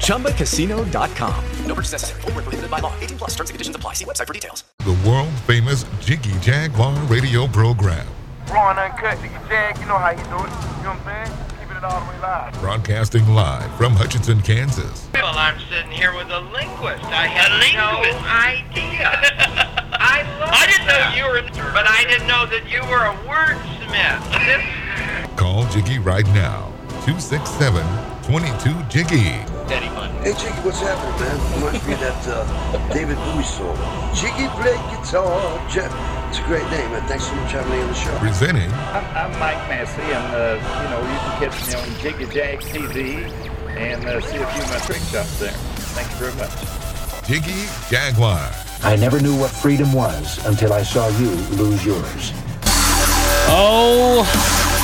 ChumbaCasino.com. No purchase necessary. Full prohibited by law. 18 plus terms and conditions apply. See website for details. The world famous Jiggy Jaguar radio program. Raw and uncut, Jiggy Jag, you know how you do it. You know what I'm saying? Keeping it all the way live. Broadcasting live from Hutchinson, Kansas. Well, I'm sitting here with a linguist. I had no idea. I love I didn't that. know you were, but I didn't know that you were a wordsmith. Call Jiggy right now. 267 22 Jiggy. Daddy fun. Hey Jiggy, what's happening, man? Reminds me of that uh, David Bowie song. Jiggy play guitar. Jeff. It's a great name, man. Thanks so much for having me on the show. Presenting. I'm, I'm Mike Massey, and uh, you know you can catch me on Jiggy Jag TV and uh, see a few of my trick shots there. Thank you very much. Jiggy Jaguar. I never knew what freedom was until I saw you lose yours. Oh,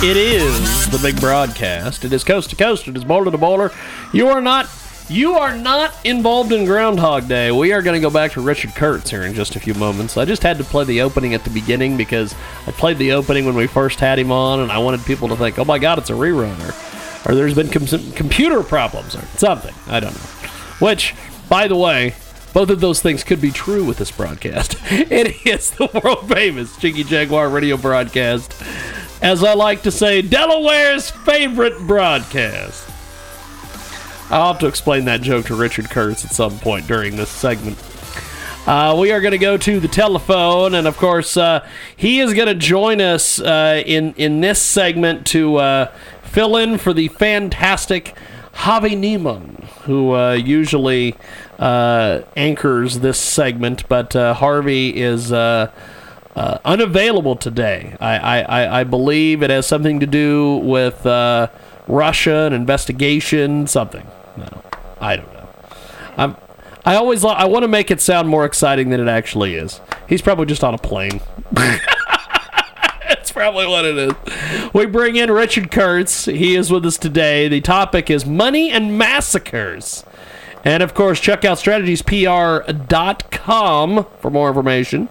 it is the big broadcast. It is coast to coast. It is boiler to boiler. You are not. You are not involved in Groundhog Day. We are going to go back to Richard Kurtz here in just a few moments. I just had to play the opening at the beginning because I played the opening when we first had him on, and I wanted people to think, "Oh my God, it's a rerunner," or "There's been com- computer problems," or something. I don't know. Which, by the way, both of those things could be true with this broadcast. It is the world famous Jiggy Jaguar radio broadcast. As I like to say, Delaware's favorite broadcast. I'll have to explain that joke to Richard Kurtz at some point during this segment. Uh, we are going to go to the telephone, and of course, uh, he is going to join us uh, in in this segment to uh, fill in for the fantastic Harvey Neiman, who uh, usually uh, anchors this segment, but Harvey is. Uh, unavailable today. I, I, I believe it has something to do with uh, Russia, an investigation, something. No, I don't know. I'm, I always I want to make it sound more exciting than it actually is. He's probably just on a plane. That's probably what it is. We bring in Richard Kurtz. He is with us today. The topic is money and massacres. And of course, check out strategiespr.com for more information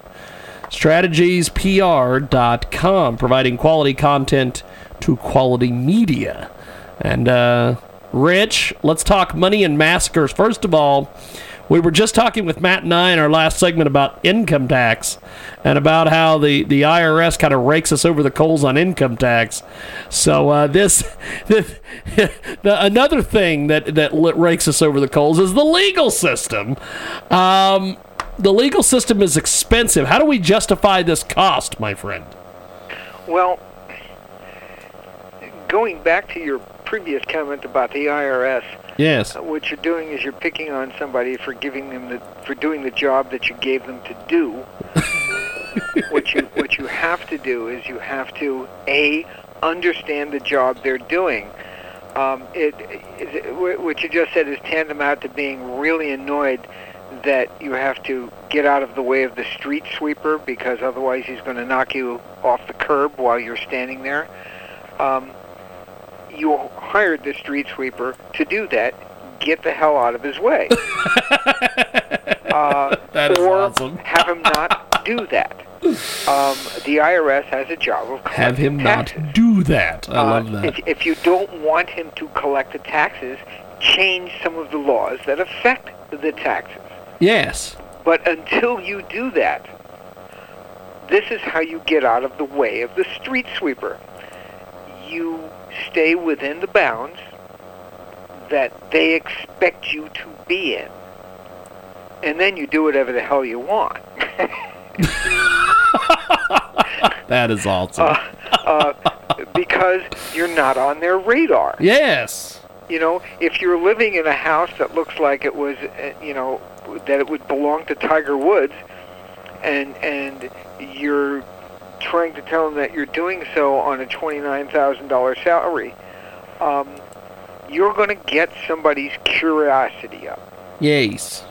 strategiespr.com, providing quality content to quality media. And, uh, Rich, let's talk money and massacres. First of all, we were just talking with Matt and I in our last segment about income tax and about how the, the IRS kind of rakes us over the coals on income tax. So uh, this, the, another thing that that rakes us over the coals is the legal system. Um, the legal system is expensive. How do we justify this cost, my friend? Well, going back to your previous comment about the IRS, yes, uh, what you're doing is you're picking on somebody for giving them the for doing the job that you gave them to do. what you what you have to do is you have to a understand the job they're doing. Um, it, it, what you just said is tantamount to being really annoyed that you have to get out of the way of the street sweeper because otherwise he's going to knock you off the curb while you're standing there. Um, you hired the street sweeper to do that. Get the hell out of his way. uh, that is or awesome. have him not do that. Um, the IRS has a job of have him taxes. not do that. I uh, love that. If, if you don't want him to collect the taxes, change some of the laws that affect the taxes. Yes. But until you do that, this is how you get out of the way of the street sweeper. You stay within the bounds that they expect you to be in. And then you do whatever the hell you want. that is awesome. Uh, uh, because you're not on their radar. Yes. You know, if you're living in a house that looks like it was, uh, you know, that it would belong to Tiger Woods, and and you're trying to tell them that you're doing so on a twenty-nine thousand dollar salary, um, you're going to get somebody's curiosity up. Yes.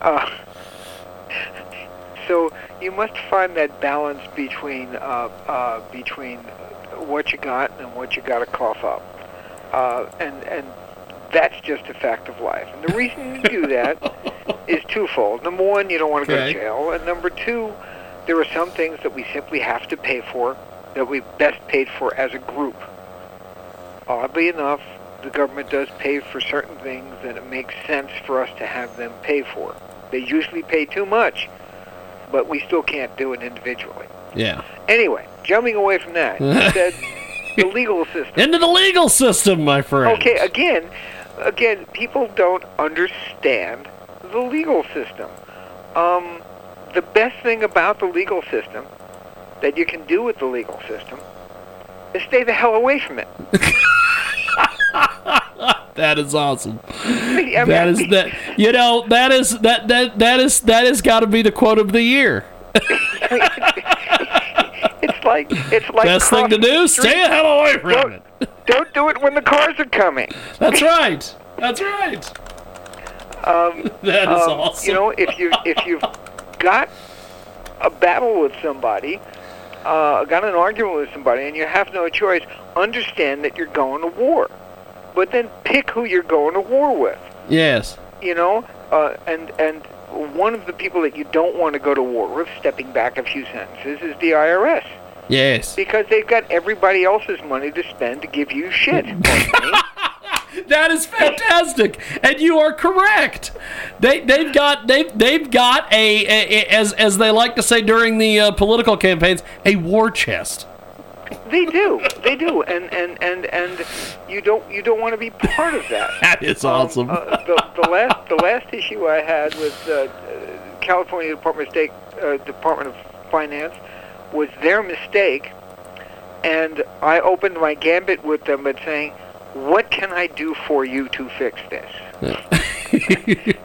Uh, so you must find that balance between uh, uh, between what you got and what you got to cough up, uh, and and that's just a fact of life. And the reason you do that is twofold. Number one, you don't want to go to jail, and number two, there are some things that we simply have to pay for that we best paid for as a group. Oddly enough, the government does pay for certain things that it makes sense for us to have them pay for. They usually pay too much, but we still can't do it individually. Yeah. Anyway, jumping away from that, said the legal system. Into the legal system, my friend. Okay, again, again, people don't understand the legal system. Um, the best thing about the legal system that you can do with the legal system is stay the hell away from it. That is awesome. That is that. You know that is that that that is that has got to be the quote of the year. It's like it's like Best thing to do: stay the hell away from Don't, it. don't do it when the cars are coming. That's right. That's right. Um, That is um, awesome. You know, if you if you've got a battle with somebody, uh, got an argument with somebody, and you have no choice, understand that you're going to war, but then pick who you're going to war with. Yes. You know, uh, and and one of the people that you don't want to go to war with, stepping back a few sentences, is the IRS Yes. because they've got everybody else's money to spend to give you shit. That is fantastic, and you are correct. They they've got they they've got a, a, a- as as they like to say during the uh, political campaigns a war chest. They do, they do, and and and and you don't you don't want to be part of that. That is awesome. Uh, the, the last the last issue I had with uh, uh, California Department of State uh, Department of Finance was their mistake, and I opened my gambit with them by saying, "What can I do for you to fix this?"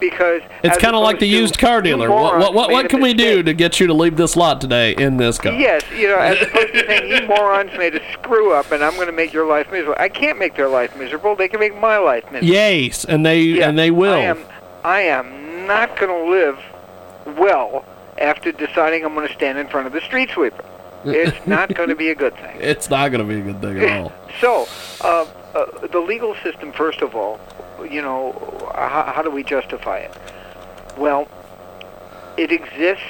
because It's kind of like the used car dealer. What morons what what, what can we do to get you to leave this lot today in this car? Yes, you know, as opposed to saying you morons made a screw up and I'm going to make your life miserable. I can't make their life miserable. They can make my life miserable. Yes, and they Yeah, and they will. I am, I am not going to live well after deciding I'm going to stand in front of the street sweeper. It's not going to be a good thing. It's not going to be a good thing at all. So, uh, uh, the legal system, first of all, you know, how, how do we justify it? Well, it exists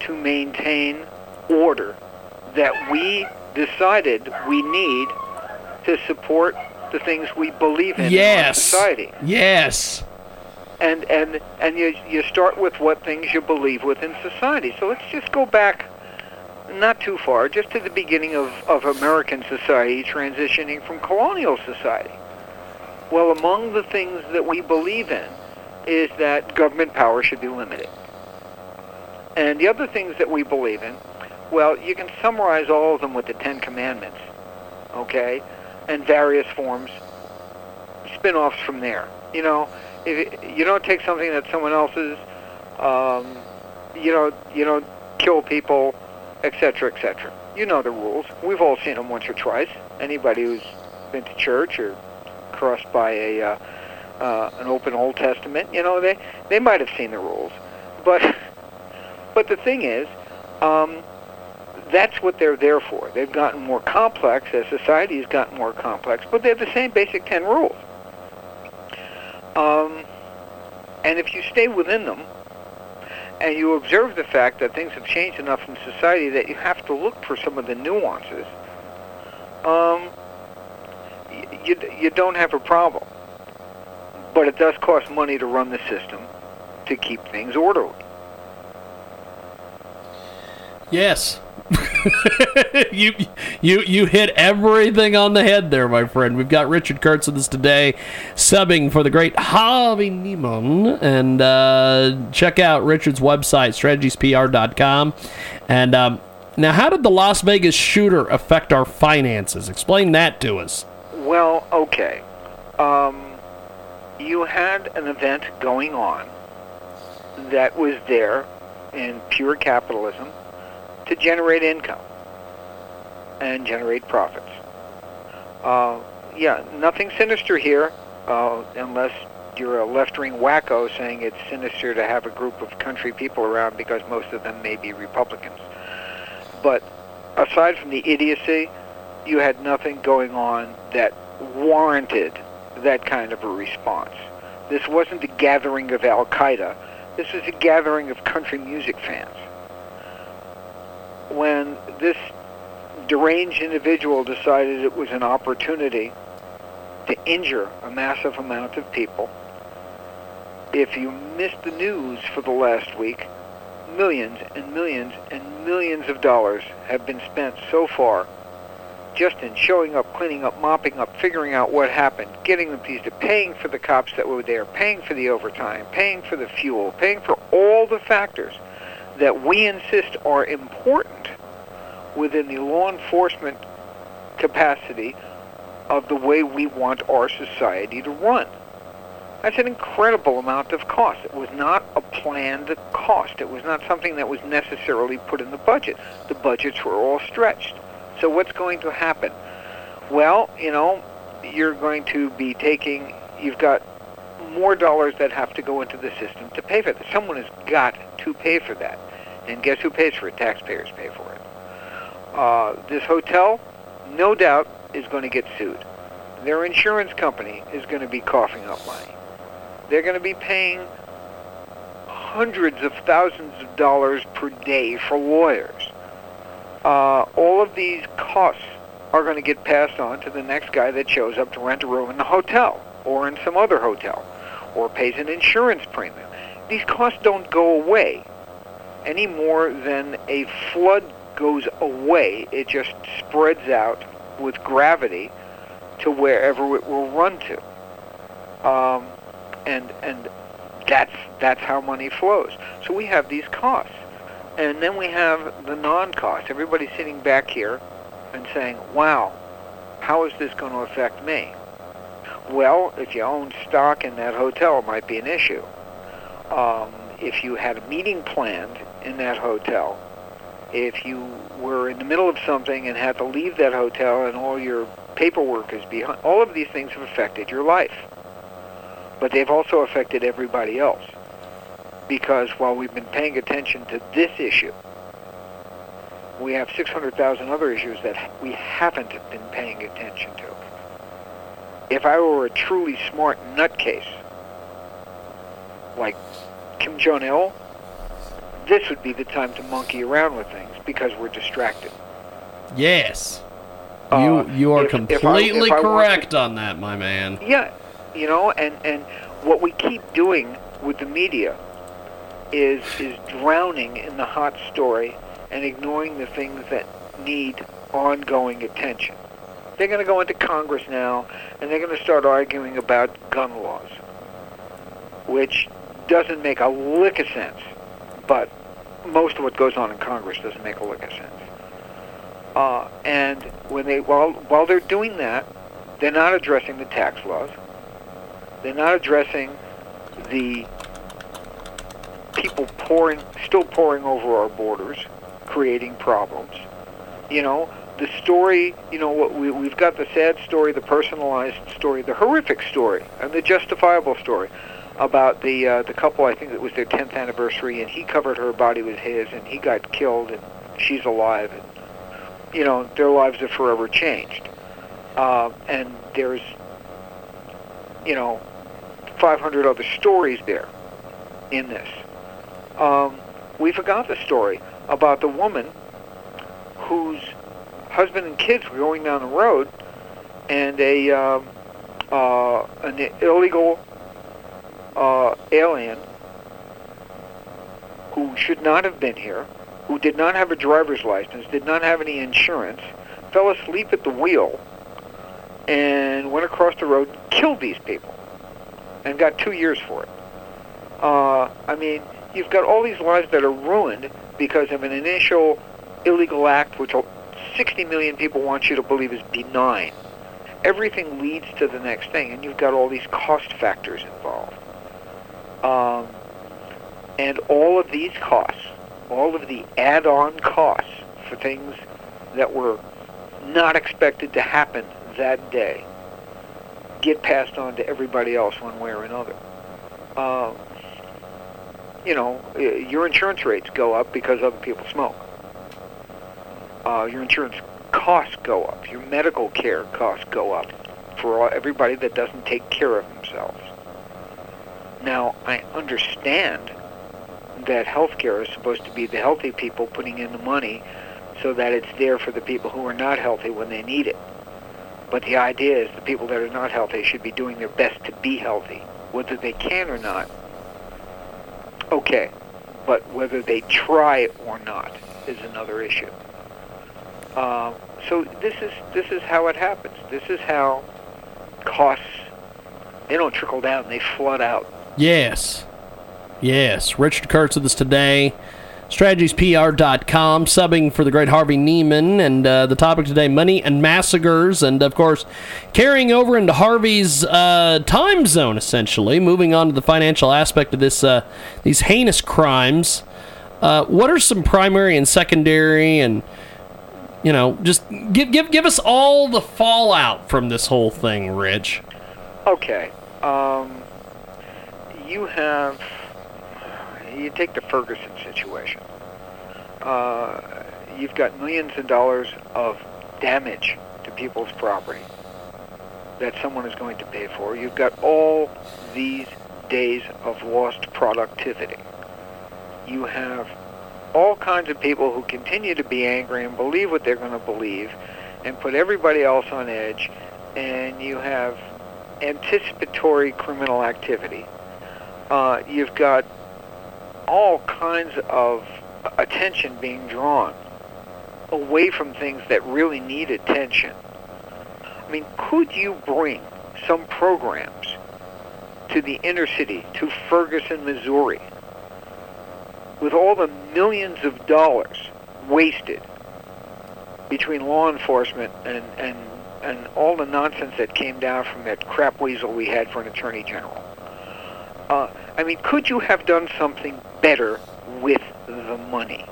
to maintain order that we decided we need to support the things we believe in in our Yes. society. Yes. And and and you you start with what things you believe with in society. So let's just go back not too far, just to the beginning of, of American society transitioning from colonial society. Well, among the things that we believe in is that government power should be limited. And the other things that we believe in, well, you can summarize all of them with the Ten Commandments, okay, and various forms, spin-offs from there. You know, if you don't take something that someone else's, um, you know, you don't kill people, etc., etc. You know the rules. We've all seen them once or twice. Anybody who's been to church or crossed by a uh, uh, an open Old Testament, you know, they they might have seen the rules, but but the thing is, um, that's what they're there for. They've gotten more complex as society has gotten more complex, but they have the same basic ten rules. Um, and if you stay within them, and you observe the fact that things have changed enough in society that you have to look for some of the nuances, um, you, you don't have a problem. But it does cost money to run the system to keep things orderly. Yes. you you you hit everything on the head there, my friend. We've got Richard Kurtz with us today, subbing for the great Harvey Neiman. And uh, check out Richard's website, strategiespr.com. And um, now, how did the Las Vegas shooter affect our finances? Explain that to us. Well, okay. Um, you had an event going on that was there in pure capitalism to generate income and generate profits. Uh, yeah, nothing sinister here, uh, unless you're a left-wing wacko saying it's sinister to have a group of country people around because most of them may be Republicans. But aside from the idiocy, you had nothing going on that warranted that kind of a response. This wasn't a gathering of Al Qaeda. This was a gathering of country music fans. When this deranged individual decided it was an opportunity to injure a massive amount of people, if you missed the news for the last week, millions and millions and millions of dollars have been spent so far just in showing up, cleaning up, mopping up, figuring out what happened, getting them pieces, paying for the cops that were there, paying for the overtime, paying for the fuel, paying for all the factors that we insist are important within the law enforcement capacity of the way we want our society to run. That's an incredible amount of cost. It was not a planned cost. It was not something that was necessarily put in the budget. The budgets were all stretched. So what's going to happen? Well, you know, you're going to be taking, you've got more dollars that have to go into the system to pay for this. Someone has got to pay for that. And guess who pays for it? Taxpayers pay for it. Uh, this hotel, no doubt, is going to get sued. Their insurance company is going to be coughing up money. They're going to be paying hundreds of thousands of dollars per day for lawyers. Uh, all of these costs are going to get passed on to the next guy that shows up to rent a room in the hotel or in some other hotel or pays an insurance premium. These costs don't go away any more than a flood goes away. It just spreads out with gravity to wherever it will run to. Um, and and that's that's how money flows. So we have these costs, and then we have the non-costs. Everybody's sitting back here and saying, "Wow, how is this going to affect me?" Well, if you own stock in that hotel, it might be an issue. Um, if you had a meeting planned in that hotel, if you were in the middle of something and had to leave that hotel and all your paperwork is behind, all of these things have affected your life but they've also affected everybody else. Because while we've been paying attention to this issue, we have 600,000 other issues that we haven't been paying attention to. If I were a truly smart nutcase, like Kim Jong Il, this would be the time to monkey around with things because we're distracted. Yes. Uh, You you are if- if completely if I want correct on that, my man. Yeah, you know, and and what we keep doing with the media is is drowning in the hot story and ignoring the things that need ongoing attention. They're going to go into Congress now and they're going to start arguing about gun laws, which doesn't make a lick of sense. But most of what goes on in Congress doesn't make a lick of sense. Uh, and when they while while they're doing that, they're not addressing the tax laws. They're not addressing the people pouring, still pouring over our borders, creating problems. You know, the story, you know, what we, we've got the sad story, the personalized story, the horrific story, and the justifiable story about the uh, the couple. I think it was their 10th anniversary, and he covered her body with his, and he got killed, and she's alive, and you know, their lives have forever changed. Uh, and there's, you know, 500 other stories there in this. Um, we forgot the story about the woman whose husband and kids were going down the road, and a um, uh, an illegal uh, alien who should not have been here, who did not have a driver's license, did not have any insurance, fell asleep at the wheel, and went across the road, killed these people, and got two years for it. Uh, I mean, you've got all these lives that are ruined because of an initial illegal act, which 60 million people want you to believe is benign. Everything leads to the next thing, and you've got all these cost factors involved. Um, and all of these costs, all of the add-on costs for things that were not expected to happen that day, get passed on to everybody else one way or another. uh, you know, your insurance rates go up because other people smoke. Uh, your insurance costs go up. Your medical care costs go up for everybody that doesn't take care of themselves. Now, I understand that healthcare is supposed to be the healthy people putting in the money so that it's there for the people who are not healthy when they need it. But the idea is the people that are not healthy should be doing their best to be healthy, whether they can or not. Okay, but whether they try or not is another issue. Um, so this is this is how it happens. This is how costs they don't trickle down; they flood out. Yes. Yes. Richard Kurtz with us today. StrategiesPR.com, subbing for the great Harvey Neiman. And uh, the topic today money and massacres. And of course, carrying over into Harvey's uh, time zone, essentially. Moving on to the financial aspect of this, uh, these heinous crimes. Uh, what are some primary and secondary and you know, just give give give us all the fallout from this whole thing, Rich. Okay. Um, you have you take the Ferguson situation. Uh, you've got millions of dollars of damage to people's property that someone is going to pay for. You've got all these days of lost productivity. You have all kinds of people who continue to be angry and believe what they're going to believe and put everybody else on edge. And you have anticipatory criminal activity. Uh, you've got all kinds of attention being drawn away from things that really need attention. I mean, could you bring some programs to the inner city, to Ferguson, Missouri, with all the millions of dollars wasted between law enforcement and, and, and all the nonsense that came down from that crap weasel we had for an attorney general? Uh, I mean, could you have done something better with the money?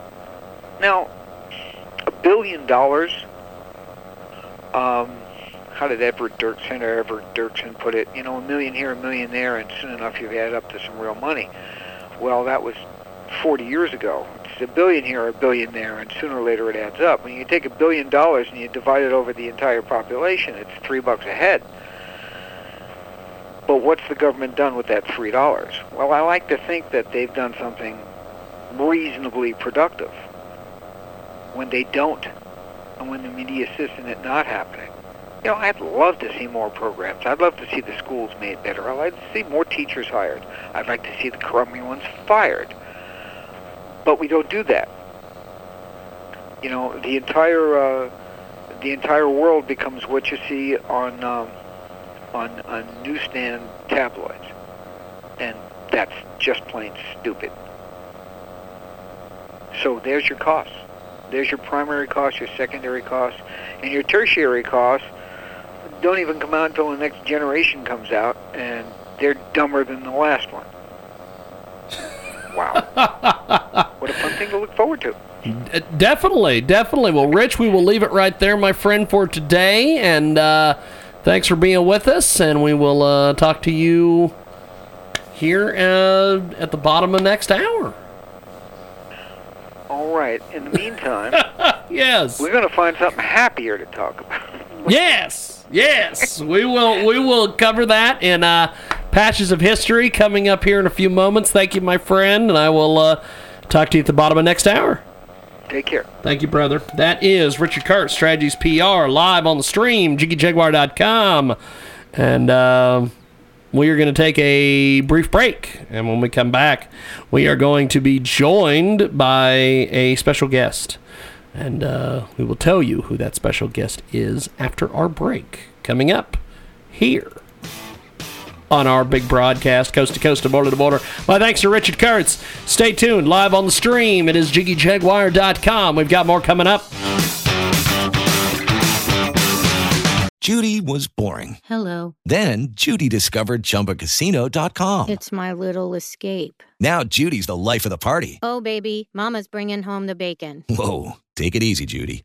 Now, a billion dollars. Um, how did Everett Dirk, Senator Everett Dirksen put it? You know, a million here, a million there, and soon enough you've added up to some real money. Well, that was 40 years ago. It's a billion here, a billion there, and sooner or later it adds up. When you take a billion dollars and you divide it over the entire population, it's three bucks a head. But what's the government done with that three dollars? Well, I like to think that they've done something reasonably productive. When they don't, and when the media assists in it not happening, you know, I'd love to see more programs. I'd love to see the schools made better. I'd like to see more teachers hired. I'd like to see the crummy ones fired. But we don't do that. You know, the entire uh, the entire world becomes what you see on um, on on newsstand tabloids, and that's just plain stupid. So there's your costs. There's your primary costs, your secondary costs, and your tertiary costs don't even come out until the next generation comes out, and they're dumber than the last one. Wow. what a fun thing to look forward to. Definitely, definitely. Well, Rich, we will leave it right there, my friend, for today. And uh, thanks for being with us. And we will uh, talk to you here uh, at the bottom of next hour. All right. In the meantime, yes, we're going to find something happier to talk about. yes, yes. we will. We will cover that in uh, patches of history coming up here in a few moments. Thank you, my friend, and I will uh, talk to you at the bottom of next hour. Take care. Thank you, brother. That is Richard Kurt, Strategies PR, live on the stream, JiggyJaguar.com. And uh, we are going to take a brief break. And when we come back, we are going to be joined by a special guest. And uh, we will tell you who that special guest is after our break. Coming up here on our big broadcast, coast to coast and border to border. My thanks to Richard Kurtz. Stay tuned. Live on the stream. It is JiggyJaguar.com. We've got more coming up. Judy was boring. Hello. Then Judy discovered ChumbaCasino.com. It's my little escape. Now Judy's the life of the party. Oh, baby, Mama's bringing home the bacon. Whoa, take it easy, Judy.